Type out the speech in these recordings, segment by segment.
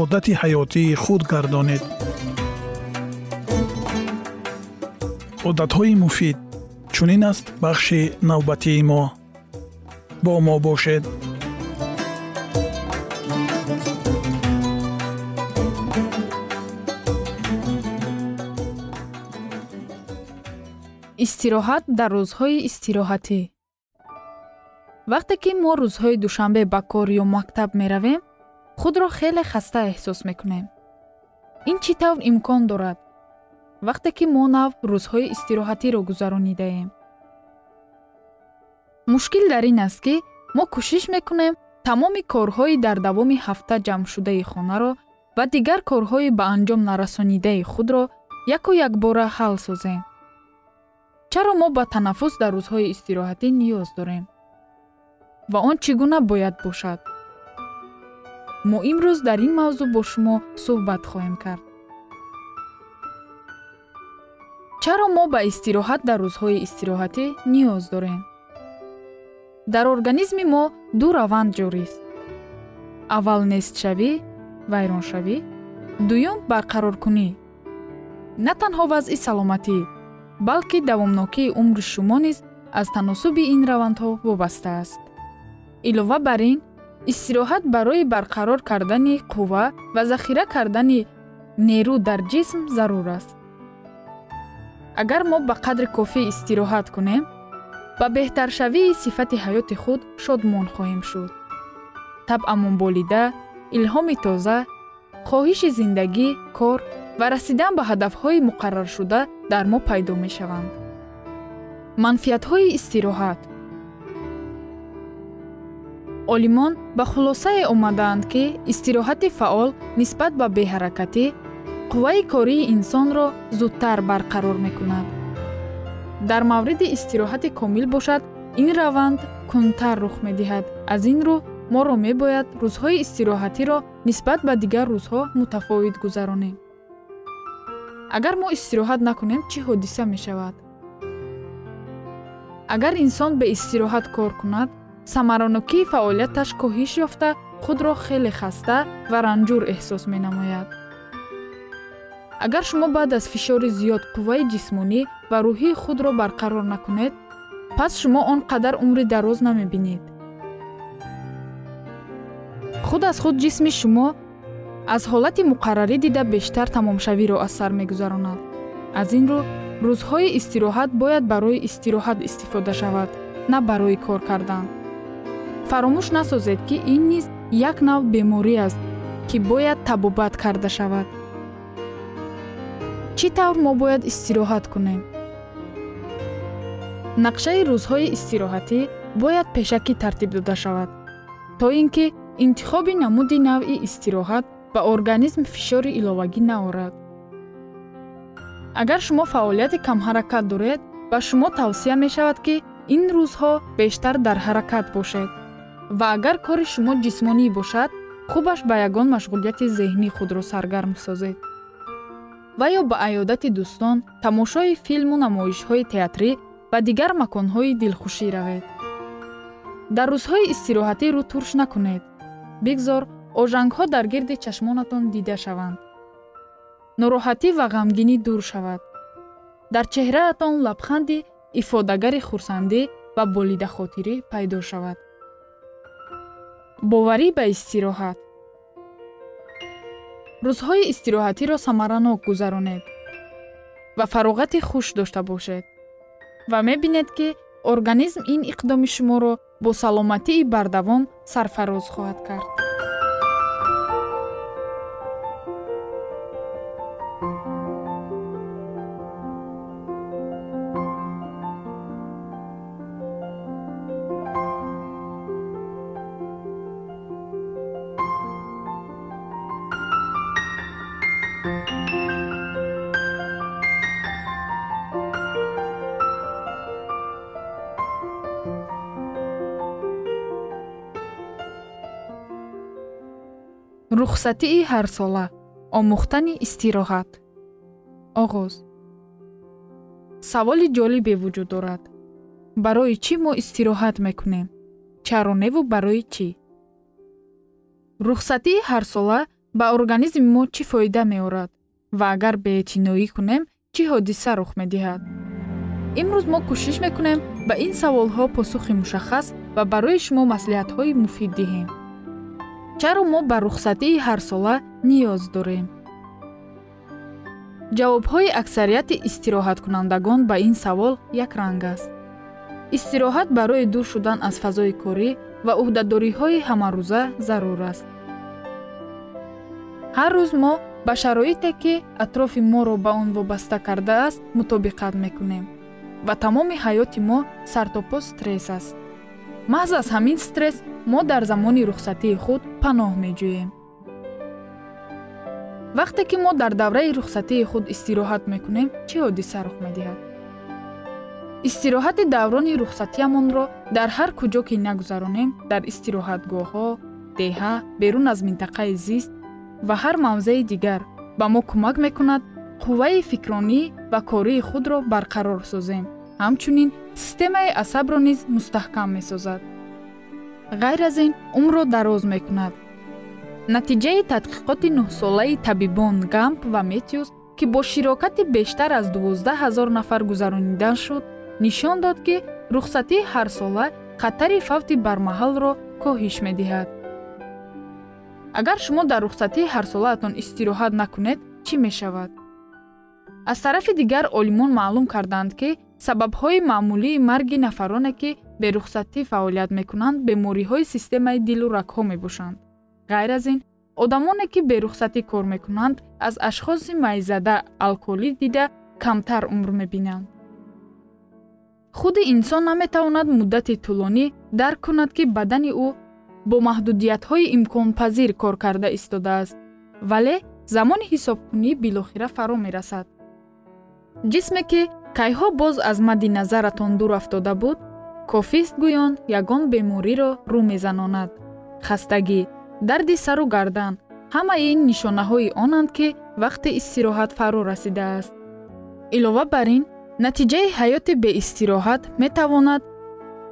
одати ҳаётии худ гардонед. Одатҳои муфид чунин аст бахши навбатии мо. Бо мо бошед. Истироҳат дар рӯзҳои истироҳатӣ. Вақте ки мо рӯзҳои душанбе ба кор ё мактаб меравем худро хеле хаста эҳсос мекунем. Ин чӣ тавр имкон дорад? Вақте ки мо нав рӯзҳои истироҳатиро гузаронидаем. Мушкил дар ин аст ки мо кӯшиш мекунем тамоми корҳои дар давоми ҳафта ҷамъшудаи хонаро ва дигар корҳои ба анҷом нарасонидаи худро яку якбора ҳал созем. Чаро мо ба танаффус дар рӯзҳои истироҳатӣ ниёз дорем? Ва он чӣ гуна бояд бошад мо имрӯз дар ин мавзӯъ бо шумо суҳбат хоҳем кард. Чаро мо ба истироҳат дар рӯзҳои истироҳатӣ ниёз дорем? Дар организми мо ду раванд ҷорист. Аввал нестшавӣ вайроншавӣ дуюм барқароркунӣ. На танҳо вазъи саломатӣ балки давомнокии умри шумо низ аз таносуби ин равандҳо вобаста аст. Илова бар ин истироҳат барои барқарор кардани қувва ва захира кардани нерӯ дар ҷисм зарур аст. Агар мо ба қадри кофӣ истироҳат кунем ба беҳтаршавии сифати ҳаёти худ шодмон хоҳем шуд. Табъамон болида илҳоми тоза хоҳиши зиндагӣ кор ва расидан ба ҳадафҳои муқарраршуда дар мо пайдо мешаванд. Манфиатҳои истироҳат олимон ба хулосае омадаанд ки истироҳати фаъол нисбат ба беҳаракатӣ қувваи кории инсонро зудтар барқарор мекунад. Дар мавриди истироҳати комил бошад ин раванд кунтар рух медиҳад. Аз ин рӯ моро мебояд рӯзҳои истироҳатиро нисбат ба дигар рӯзҳо мутафовит гузаронем агар мо истироҳат накунем чӣ ҳодиса мешавад? Агар инсон бе истироҳат кор кунад самаранокии фаъолияташ коҳиш ёфта худро хеле хаста ва ранҷур эҳсос менамояд. Агар шумо баъд аз фишори зиёд қувваи ҷисмонӣ ва рӯҳии худро барқарор накунед пас шумо он қадар умри дароз намебинед. Худ аз худ ҷисми шумо аз ҳолати муқаррарӣ дида бештар тамомшавиро аз сар мегузаронад. Аз ин рӯ рӯзҳои истироҳат бояд барои истироҳат истифода шавад на барои кор кардан фаромӯш насозед ки ин низ як нав беморӣ аст ки бояд табобат карда шавад. Чӣ тавр мо бояд истироҳат кунем? Нақшаи рӯзҳои истироҳатӣ бояд пешакӣ тартиб дода шавад то ин ки интихоби намуди навъи истироҳат ба организм фишори иловагӣ наорад. Агар шумо фаъолияти камҳаракат доред ба шумо тавсия мешавад ки ин рӯзҳо бештар дар ҳаракат бошед ва агар кори шумо ҷисмонӣ бошад хубаш ба ягон машғулияти зеҳнӣ худро саргарм созед. Ва ё ба аёдати дӯстон тамошои филму намоишҳои театрӣ ва дигар маконҳои дилхушӣ равед. Дар рӯзҳои истироҳатӣ рӯ турш накунед. Бигзор ожангҳо дар гирди чашмонатон дида шаванд. Нороҳатӣ ва ғамгинӣ дур шавад. Дар чеҳраатон лабханди ифодагари хурсандӣ ва болидахотирӣ пайдо шавад боварӣ ба истироҳат. Рӯзҳои истироҳатиро самаранок гузаронед ва фароғати хуш дошта бошед ва мебинед ки организм ин иқдоми шуморо бо саломатии бардавом сарфароз хоҳад кард рухсатии ҳарсола омӯхтани истироҳат. Оғоз. Саволи ҷолибе вуҷуд дорад. Барои чӣ мо истироҳат мекунем? Чароневу барои чӣ? Рухсатии ҳарсола ба организми мо чӣ фоида меорад? Ва агар беэътиноӣ кунем чӣ ҳодиса рух медиҳад? Имрӯз мо кӯшиш мекунем ба ин саволҳо посухи мушаххас ва барои шумо маслиҳатҳои муфид диҳем чаро мо ба рухсатии ҳарсола ниёз дорем. Ҷавобҳои аксарияти истироҳаткунандагон ба ин савол якранг аст. Истироҳат барои дур шудан аз фазои корӣ ва ӯҳдадориҳои ҳамарӯза зарур аст. Ҳар рӯз мо ба шароите ки атрофи моро ба он вобаста кардааст мутобиқат мекунем ва тамоми ҳаёти мо сартопо стресс аст маҳз аз ҳамин стресс мо дар замони рухсатии худ паноҳ меҷӯем. Вақте ки мо дар давраи рухсатии худ истироҳат мекунем чӣ ҳодиса рух медиҳад? Истироҳати даврони рухсатиамонро дар ҳар куҷо ки нагузаронем дар истироҳатгоҳҳо деҳа берун аз минтақаи зист ва ҳар мавзеи дигар ба мо кӯмак мекунад қувваи фикронӣ ва кории худро барқарор созем ҳамчунин системаи асабро низ мустаҳкам месозад. Ғайр аз ин умрро дароз мекунад. Натиҷаи тадқиқоти нӯҳсолаи табибон гамп ва метиус ки бо широкати бештар аз 12 ҳазор нафар гузаронида шуд нишон дод ки рухсатии ҳарсола хатари фавти бармаҳалро коҳиш медиҳад. Агар шумо дар рухсатии ҳарсолаатон истироҳат накунед чӣ мешавад? Аз тарафи дигар олимон маълум карданд ки сабабҳои маъмулии марги нафароне ки берухсатӣ фаъолият мекунанд бемориҳои системаи дилу рагҳо мебошанд. Ғайр аз ин одамоне ки берухсатӣ кор мекунанд аз ашхоси майзада алколӣ дида камтар умр мебинанд. Худи инсон наметавонад муддати тӯлонӣ дарк кунад ки бадани ӯ бо маҳдудиятҳои имконпазир кор карда истодааст вале замони ҳисобкунӣ билохира фаро мерасад. Ҷисме ки кайҳо боз аз мадди назаратон дур афтода буд? Кофист гӯён ягон бемориро рӯ мезанонад. Хастагӣ дарди сару гардан. Ҳамаи ин нишонаҳои онанд ки вақти истироҳат фаро расидааст. Илова бар ин натиҷаи ҳаёти беистироҳат метавонад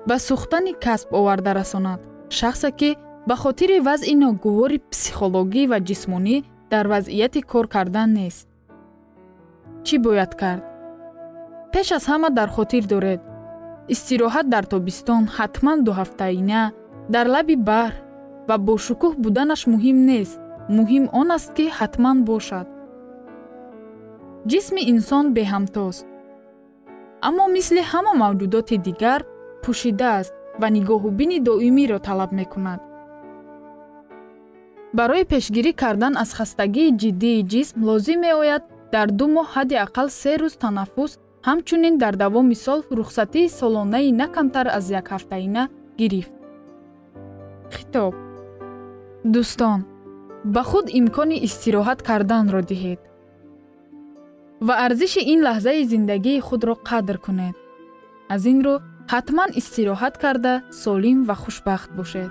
ба сӯхтани касб оварда расонад. Шахсе ки ба хотири вазъи ногувори психологӣ ва ҷисмонӣ дар вазъияти кор кардан нест. Чӣ бояд кард пеш аз ҳама дар хотир доред. Истироҳат дар тобистон ҳатман дуҳафтаина дар лаби баҳр ва бошукӯҳ буданаш муҳим нест. Муҳим он аст ки ҳатман бошад. Ҷисми инсон беҳамтост. Аммо мисли ҳама мавҷудоти дигар пӯшидааст ва нигоҳубини доимиро талаб мекунад. Барои пешгирӣ кардан аз хастагии ҷиддии ҷисм лозим меояд дар ду моҳ ҳадди ақал се рӯз танаффус ҳамчунин дар давоми сол рухсатии солонаи на камтар аз якҳафтаина гирифт. Хитоб. Дӯстон. Ба худ имкони истироҳат карданро диҳед ва арзиши ин лаҳзаи зиндагии худро қадр кунед. Аз ин рӯ ҳатман истироҳат карда солим ва хушбахт бошед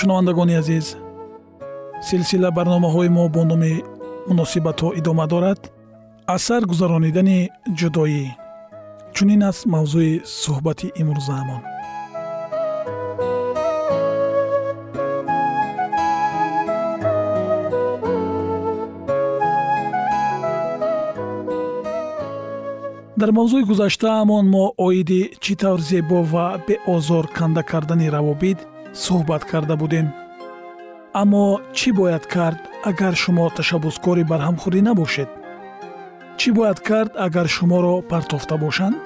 шунавандагони азиз. Силсила барномаҳои мо бо номи муносибатҳо идома дорад. Аз сар гузаронидани ҷудоӣ. Чунин аст мавзӯи суҳбати имрӯзаамон. Дар мавзӯи гузаштаамон мо оиди чӣ тавр зебо ва беозор канда кардани равобит суҳбат карда будем. Аммо чӣ бояд кард агар шумо ташаббускори барҳамхӯрӣ набошед? Чӣ бояд кард агар шуморо партофта бошанд?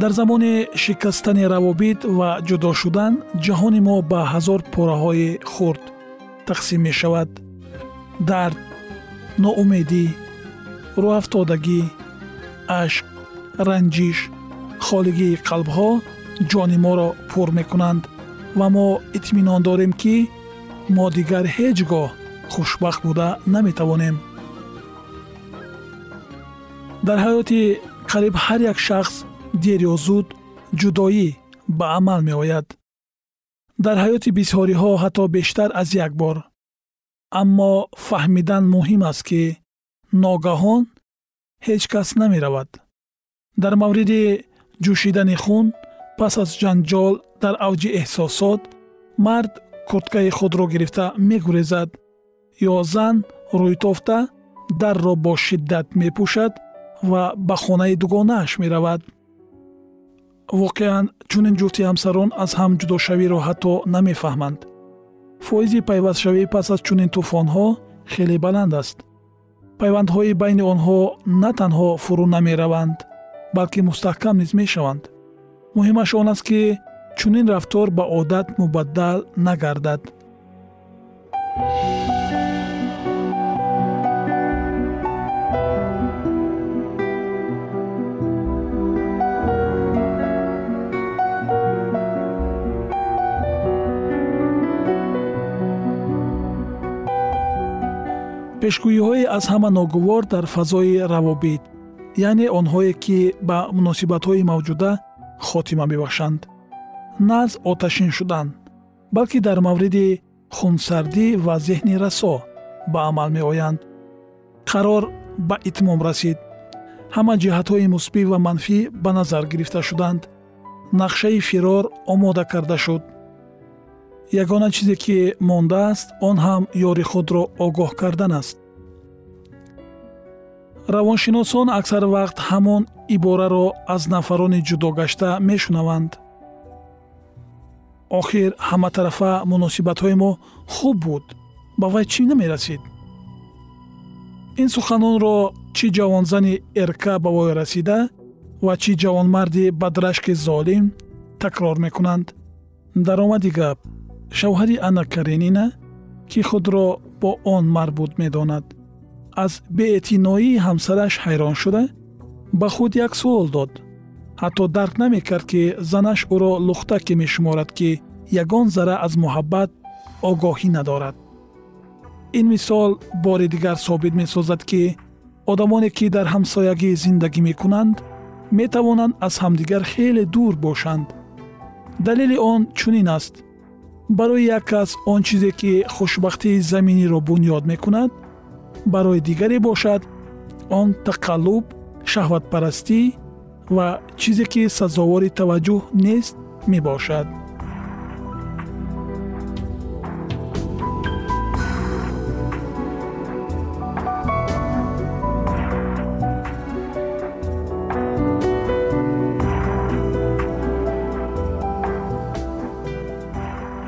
Дар замони шикастани равобит ва ҷудо шудан ҷаҳони мо ба ҳазор пораҳои хурд тақсим мешавад. Дард ноумедӣ рӯафтодагӣ ашк ранҷиш холигии қалбҳо ҷони моро пур мекунанд ва мо итминон дорем ки мо дигар ҳеҷ гоҳ хушбахт буда наметавонем. Дар ҳаёти қариб ҳар як шахс дер ё зуд ҷудоӣ ба амал меояд. Дар ҳаёти бисёриҳо ҳатто бештар аз як бор. Аммо фаҳмидан муҳим аст ки ногаҳон ҳеҷ кас намеравад. Дар мавриди ҷӯшидани хун пас аз ҷанҷол дар авҷи эҳсосот мард курткаи худро гирифта мегурезад ё зан рӯйтофта дарро бо шиддат мепӯшад ва ба хонаи дугонааш меравад. Воқеан чунин ҷуфти ҳамсарон аз ҳам ҷудошавиро ҳатто намефаҳманд. Фоизи пайвастшавӣ пас аз чунин тӯфонҳо хеле баланд аст. Пайвандҳои байни онҳо на танҳо фурӯ намераванд балки мустаҳкам низ мешаванд муҳимаш он аст ки чунин рафтор ба одат мубаддал нагардад. Пешгӯиҳое аз ҳама ногувор дар фазои равобит яъне онҳое ки ба муносибатҳои мавҷуда хотима мебахшанд на аз оташин шудан балки дар мавриди хунсардӣ ва зеҳни расо ба амал меоянд. Қарор ба итмом расид. Ҳама ҷиҳатҳои мусбӣ ва манфӣ ба назар гирифта шуданд. Нақшаи фирор омода карда шуд. Ягона чизе ки мондааст он ҳам ёри худро огоҳ кардан аст равоншиносон аксар вақт ҳамон ибораро аз нафарони ҷудогашта мешунаванд. Охир ҳаматарафа муносибатҳои мо хуб буд. Ба вай чӣ намерасид? Ин суханонро чӣ ҷавонзани эрка ба вой расида ва чӣ ҷавонмарди бадрашки золим такрор мекунанд? Даромади гап шавҳари ана каренина ки худро бо он марбут медонад аз беэътиноии ҳамсараш ҳайрон шуда ба худ як суол дод ҳатто дарк намекард ки занаш ӯро лухтаке мешуморад ки ягон зара аз муҳаббат огоҳӣ надорад ин мисол бори дигар собит месозад ки одамоне ки дар ҳамсоягӣ зиндагӣ мекунанд метавонанд аз ҳамдигар хеле дур бошанд далели он чунин аст барои як кас он чизе ки хушбахтии заминиро бунёд мекунад барои дигаре бошад он тақаллуб шаҳватпарастӣ ва чизе ки сазовори таваҷҷӯҳ нест мебошад.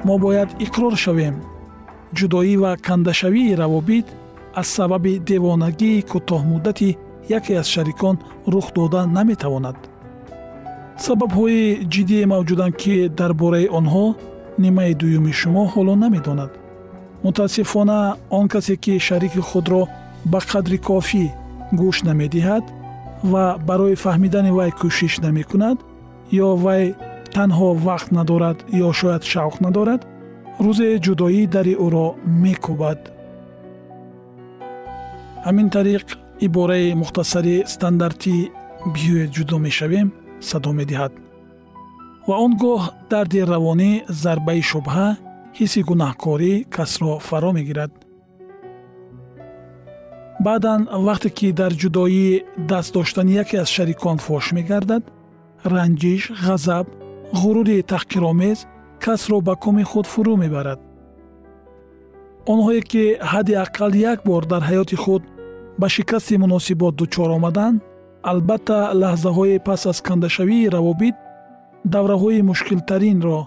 Мо бояд иқрор шавем. Ҷудоӣ ва кандашавии равобит аз сабаби девонагии кӯтоҳмуддати яке аз шарикон рух дода наметавонад. Сабабҳои ҷиддие мавҷуданд ки дар бораи онҳо нимаи дуюми шумо ҳоло намедонад. Мутаассифона он касе ки шарики худро ба қадри кофӣ гӯш намедиҳад ва барои фаҳмидани вай кӯшиш намекунад ё вай танҳо вақт надорад ё шояд шавқ надорад рӯзе ҷудоӣ дари ӯро мекӯбад ҳамин тариқ ибораи мухтасари стандарти биёед ҷудо мешавем садо медиҳад. Ва он гоҳ дарди равонӣ зарбаи шубҳа ҳисси гунаҳкорӣ касро фаро мегирад. Баъдан вақте ки дар ҷудоӣ даст доштани яке аз шарикон фош мегардад ранҷиш ғазаб ғурури таҳқиромез касро ба куми худ фурӯ мебарад онҳое ки ҳадди аққал як бор дар ҳаёти худ ба шикасти муносибот дучор омаданд албатта лаҳзаҳои пас аз кандашавии равобит давраҳои мушкилтаринро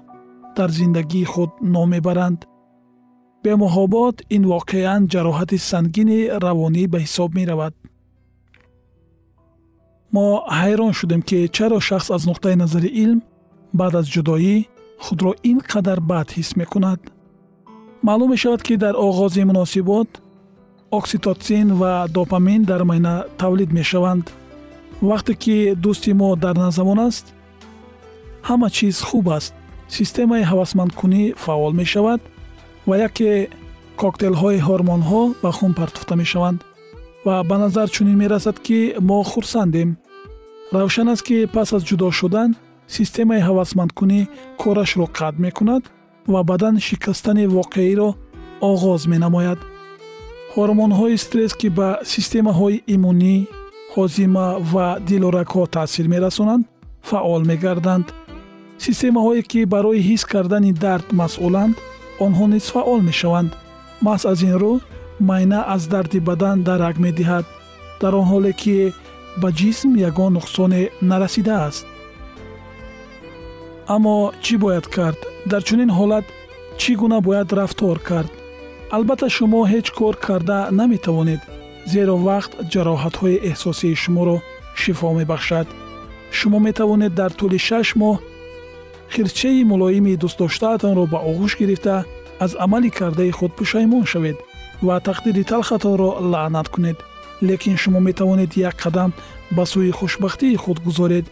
дар зиндагии худ ном мебаранд. Бемуҳобот ин воқеан ҷароҳати сангини равонӣ ба ҳисоб меравад. Мо ҳайрон шудем ки чаро шахс аз нуқтаи назари илм баъд аз ҷудоӣ худро ин қадар бад ҳис мекунад маълум мешавад ки дар оғози муносибот окситотсин ва допамин дар майна тавлид мешаванд. Вақте ки дӯсти мо дар назамон аст ҳама чиз хуб аст. Системаи ҳавасмандкунӣ фаъол мешавад ва яке коктейлҳои ҳормонҳо ба хун партофта мешаванд ва ба назар чунин мерасад ки мо хурсандем. Равшан аст ки пас аз ҷудо шудан системаи ҳавасмандкунӣ корашро қатъ мекунад ва бадан шикастани воқеиро оғоз менамояд. Ҳормонҳои стресс ки ба системаҳои имунӣ ҳозима ва дилорагҳо таъсир мерасонанд фаъол мегарданд. Системаҳое ки барои ҳис кардани дард масъуланд онҳо низ фаъол мешаванд. Маҳз аз ин рӯ майна аз дарди бадан дарак медиҳад дар он ҳоле ки ба ҷисм ягон нуқсоне нарасидааст аммо чӣ бояд кард? Дар чунин ҳолат чӣ гуна бояд рафтор кард? Албатта шумо ҳеҷ кор карда наметавонед зеро вақт ҷароҳатҳои эҳсосии шуморо шифо мебахшад. Шумо метавонед дар тӯли шаш моҳ хирчаи мулоими дӯстдоштаатонро ба оғӯш гирифта аз амали кардаи худ пушаймон шавед ва тақдири талхатонро лаънат кунед. Лекин шумо метавонед як қадам ба сӯи хушбахтии худ гузоред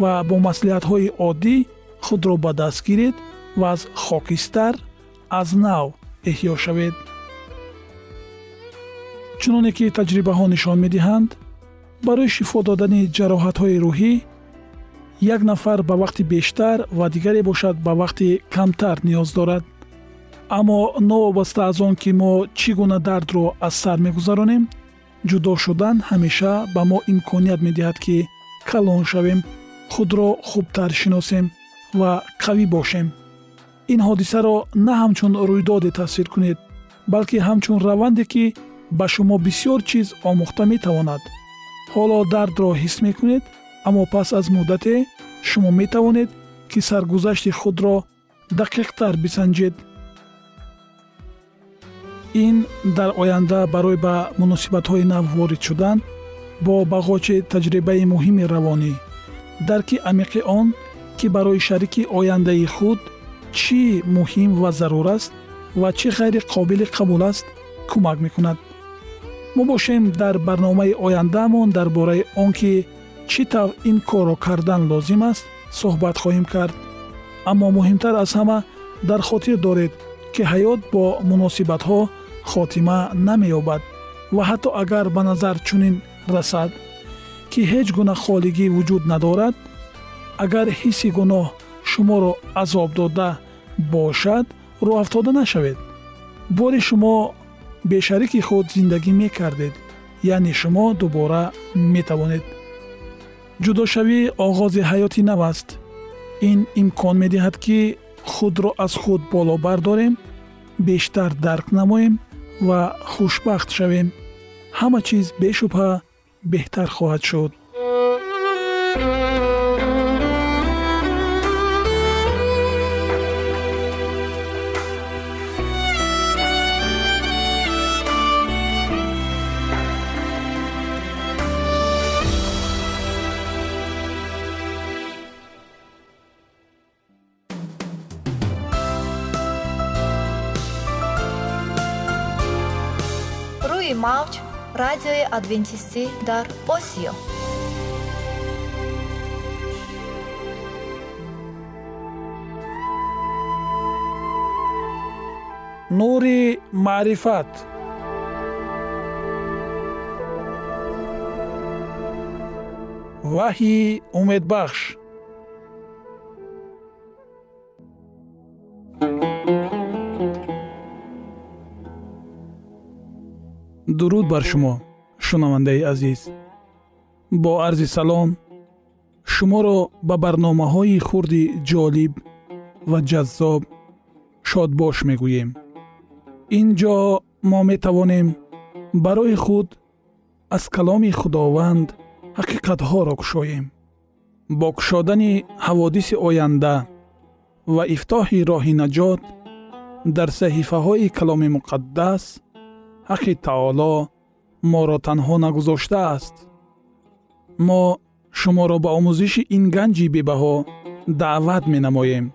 ва бо маслиҳатҳои оддӣ худро ба даст гиред ва аз хокистар аз нав эҳьё шавед. Чуноне ки таҷрибаҳо нишон медиҳанд барои шифо додани ҷароҳатҳои рӯҳӣ як нафар ба вақти бештар ва дигаре бошад ба вақти камтар ниёз дорад. Аммо новобаста аз он ки мо чӣ гуна дардро аз сар мегузаронем ҷудо шудан ҳамеша ба мо имконият медиҳад ки калон шавем худро хубтар шиносем ва қавӣ бошем. ин ҳодисаро на ҳамчун рӯйдоде тавсир кунед балки ҳамчун раванде ки ба шумо бисьёр чиз омӯхта метавонад. ҳоло дардро ҳис мекунед аммо пас аз муддате шумо метавонед ки саргузашти худро дақиқтар бисанҷед. ин дар оянда барои ба муносибатҳои нав ворид шудан бо бағочи таҷрибаи муҳими равонӣ. дарки амиқи он ки барои шарики ояндаи худ чӣ муҳим ва зарур аст ва чӣ ғайри қобили қабул аст кӯмак мекунад. Мо бошем дар барномаи ояндаамон дар бораи он ки чӣ тавр ин корро кардан лозим аст суҳбат хоҳем кард. Аммо муҳимтар аз ҳама дар хотир доред ки ҳаёт бо муносибатҳо хотима намеёбад ва ҳатто агар ба назар чунин расад ки ҳеҷ гуна холигӣ вуҷуд надорад агар ҳисси гуноҳ шуморо азоб дода бошад роҳафтода нашавед бори шумо бешарики худ зиндагӣ мекардед яъне шумо дубора метавонед ҷудошавӣ оғози ҳаёти нав аст ин имкон медиҳад ки худро аз худ боло бардорем бештар дарк намоем ва хушбахт шавем ҳама чиз бешубҳа беҳтар хоҳад шуд адвентистӣ дар осиё. Нури маърифат. Ваҳйи умедбахш. Дуруд бар шумо шунавандаи азиз. Бо арзи салом шуморо ба барномаҳои хурди ҷолиб ва ҷаззоб шодбош мегӯем. Ин ҷо мо метавонем барои худ аз каломи худованд ҳақиқатҳоро кушоем. Бо кушодани ҳаводиси оянда ва ифтоҳи роҳи наҷот дар саҳифаҳои каломи муқаддас ҳаққи таоло моро танҳо нагузоштааст. Мо шуморо ба омӯзиши ин ганҷи бебаҳо даъват менамоем.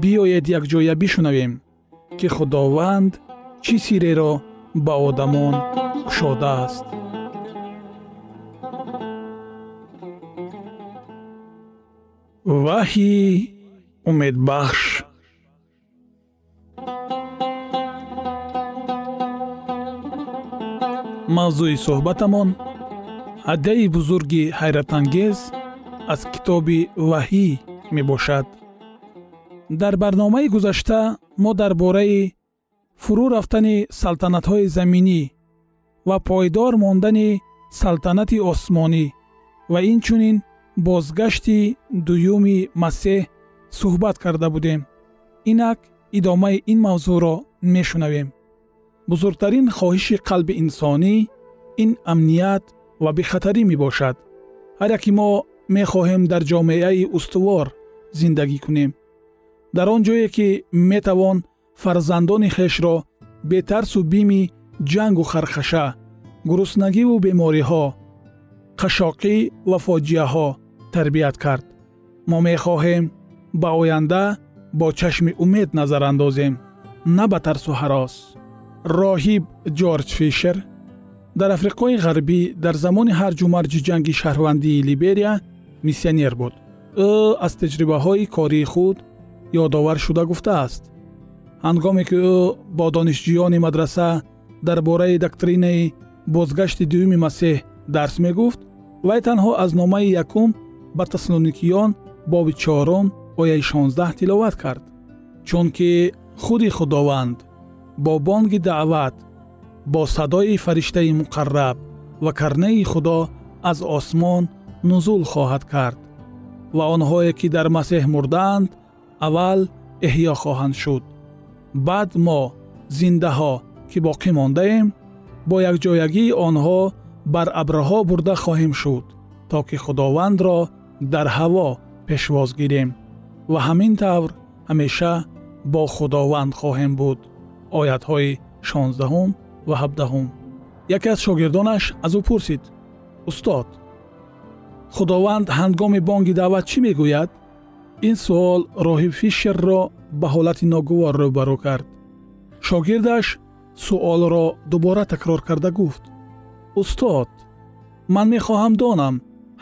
Биёед якҷоя бишунавем ки худованд чӣ сирреро ба одамон кушодааст. Ваҳйи умедбахш мавзӯи суҳбатамон ҳадияи бузурги ҳайратангез аз китоби ваҳӣ мебошад. Дар барномаи гузашта мо дар бораи фурӯ рафтани салтанатҳои заминӣ ва пойдор мондани салтанати осмонӣ ва инчунин бозгашти дуюми масеҳ суҳбат карда будем. Инак идомаи ин мавзӯъро мешунавем бузургтарин хоҳиши қалби инсонӣ ин амният ва бехатарӣ мебошад. Ҳар яке мо мехоҳем дар ҷомеаи устувор зиндагӣ кунем. Дар он ҷое ки метавон фарзандони хешро бетарсу бими ҷангу хархаша гуруснагиву бемориҳо қашоқӣ ва фоҷиаҳо тарбият кард. Мо мехоҳем ба оянда бо чашми умед назар андозем на ба тарсу ҳарос роҳиб ҷорҷ фишер. Дар африқои ғарбӣ дар замони ҳарҷу марҷи ҷанги шаҳрвандии либерия миссионер буд. Ӯ аз таҷрибаҳои кории худ ёдовар шуда гуфтааст ҳангоме ки ӯ бо донишҷӯёни мадраса дар бораи доктринаи бозгашти дуюми масеҳ дарс мегуфт вай танҳо аз номаи якум ба таслоникиён боби чорум ояи шонздаҳ тиловат кард чунки худи худованд бо бонги даъват бо садои фариштаи муқарраб ва карнаи худо аз осмон нузул хоҳад кард ва онҳое ки дар масеҳ мурдаанд аввал эҳьё хоҳанд шуд. Баъд мо зиндаҳо ки боқӣ мондаем бо якҷоягии онҳо бар абрҳо бурда хоҳем шуд то ки худовандро дар ҳаво пешвоз гирем. Ва ҳамин тавр ҳамеша бо худованд хоҳем буд оятҳои шонздаҳум ва ҳабдаҳум яке аз шогирдонаш аз ӯ пурсид устод худованд ҳангоми бонги даъват чӣ мегӯяд ин суол роҳиб фишерро ба ҳолати ногувор рӯбарӯ кард шогирдаш суолро дубора такрор карда гуфт устод ман мехоҳам донам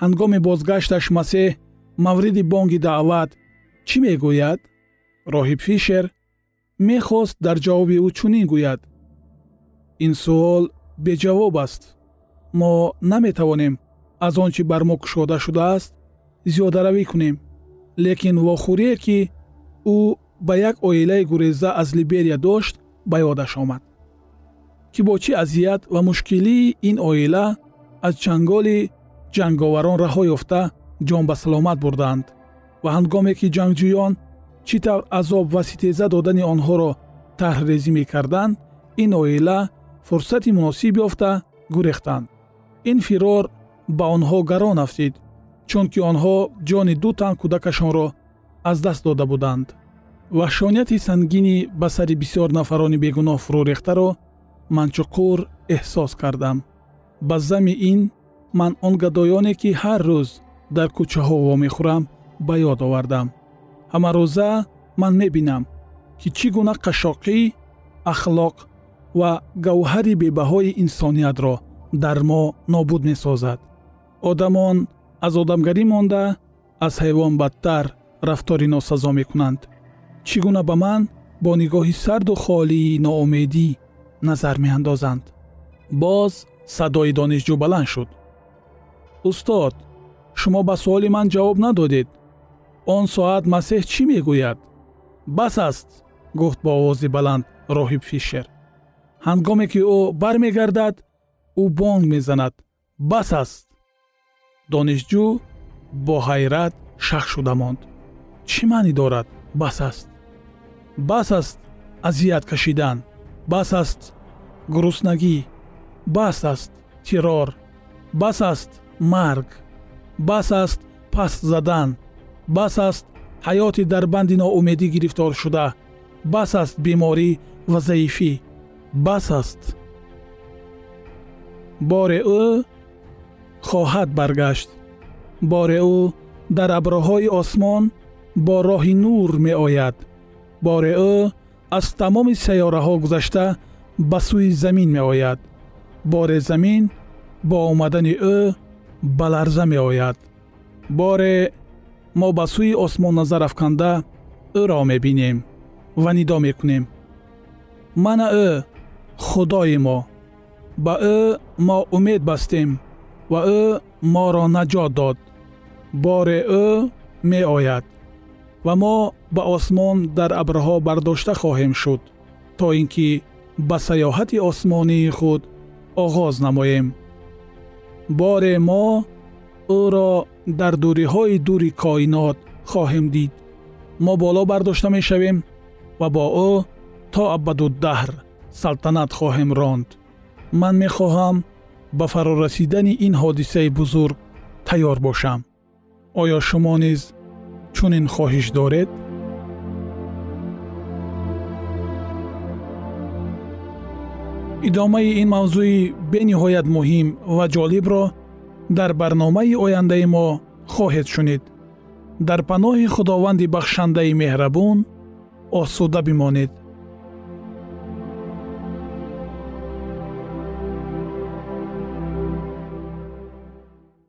ҳангоми бозгашташ масеҳ мавриди бонги даъват чӣ мегӯяд роҳиб фишер мехост дар ҷавоби ӯ чунин гӯяд? Ин суол беҷавоб аст. Мо наметавонем аз он чи бар мо кушода шудааст зиёдаравӣ кунем. Лекин вохӯрие ки ӯ ба як оилаи гуреза аз либерия дошт ба ёдаш омад. Ки бо чӣ азият ва мушкилии ин оила аз чанголи ҷанговарон раҳо ёфта ҷон ба саломат бурданд ва ҳангоме ки ҷангҷӯён чӣ тавр азоб ва ситеза додани онҳоро таҳррезӣ мекарданд ин оила фурсати муносиб ёфта гурехтанд. Ин фирор ба онҳо гарон афтид чунки онҳо ҷони ду тан кӯдакашонро аз даст дода буданд. Ваҳшонияти сангини ба сари бисёр нафарони бегуноҳ фурӯрехтаро ман чуқур эҳсос кардам. Ба зами ин ман он гадоёне ки ҳар рӯз дар кӯчаҳо вомехӯрам ба ёд овардам ҳамарӯза ман мебинам ки чӣ гуна қашоқӣ ахлоқ ва гавҳари бебаҳои инсониятро дар мо нобуд месозад. Одамон аз одамгарӣ монда аз ҳайвон бадтар рафтори носазо мекунанд. Чӣ гуна ба ман бо нигоҳи сарду холии ноумедӣ назар меандозанд. Боз садои донишҷӯ баланд шуд. Устод шумо ба суоли ман ҷавоб надодед он соат масеҳ чӣ мегӯяд? Бас аст гуфт бо овози баланд роҳиб фишер. Ҳангоме ки ӯ бармегардад ӯ бонг мезанад. Бас аст. Донишҷӯ бо ҳайрат шах шуда монд. Чӣ маънӣ дорад? Бас аст. Бас аст азият кашидан. Бас аст гуруснагӣ бас аст тирор. Бас аст марг. Бас аст паст задан бас аст ҳаёти дар банди ноумедӣ гирифтор шуда. бас аст беморӣ ва заифӣ. бас аст. Боре ӯ хоҳад баргашт. Боре ӯ дар аброҳои осмон бо роҳи нур меояд. Боре ӯ аз тамоми сайёраҳо гузашта ба сӯи замин меояд. Боре замин бо омадани ӯ ба ларза меояд. Боре мо ба сӯи осмон назарафканда ӯро мебинем ва нидо мекунем. Мана ӯ худои мо. Ба ӯ мо умед бастем ва ӯ моро наҷот дод. Боре ӯ меояд ва мо ба осмон дар абрҳо бардошта хоҳем шуд то ин ки ба сайёҳати осмонии худ оғоз намоем. Боре мо ӯро дар дуриҳои дури коинот хоҳем дид мо боло бардошта мешавем ва бо ӯ то абадуддаҳр салтанат хоҳем ронд ман мехоҳам ба фарорасидани ин ҳодисаи бузург тайёр бошам оё шумо низ чунин хоҳиш доред идомаи ин мавзӯи бениҳоят муҳим ва ҷолибро дар барномаи ояндаи мо хоҳед шунид. Дар паноҳи худованди бахшандаи меҳрабон осуда бимонед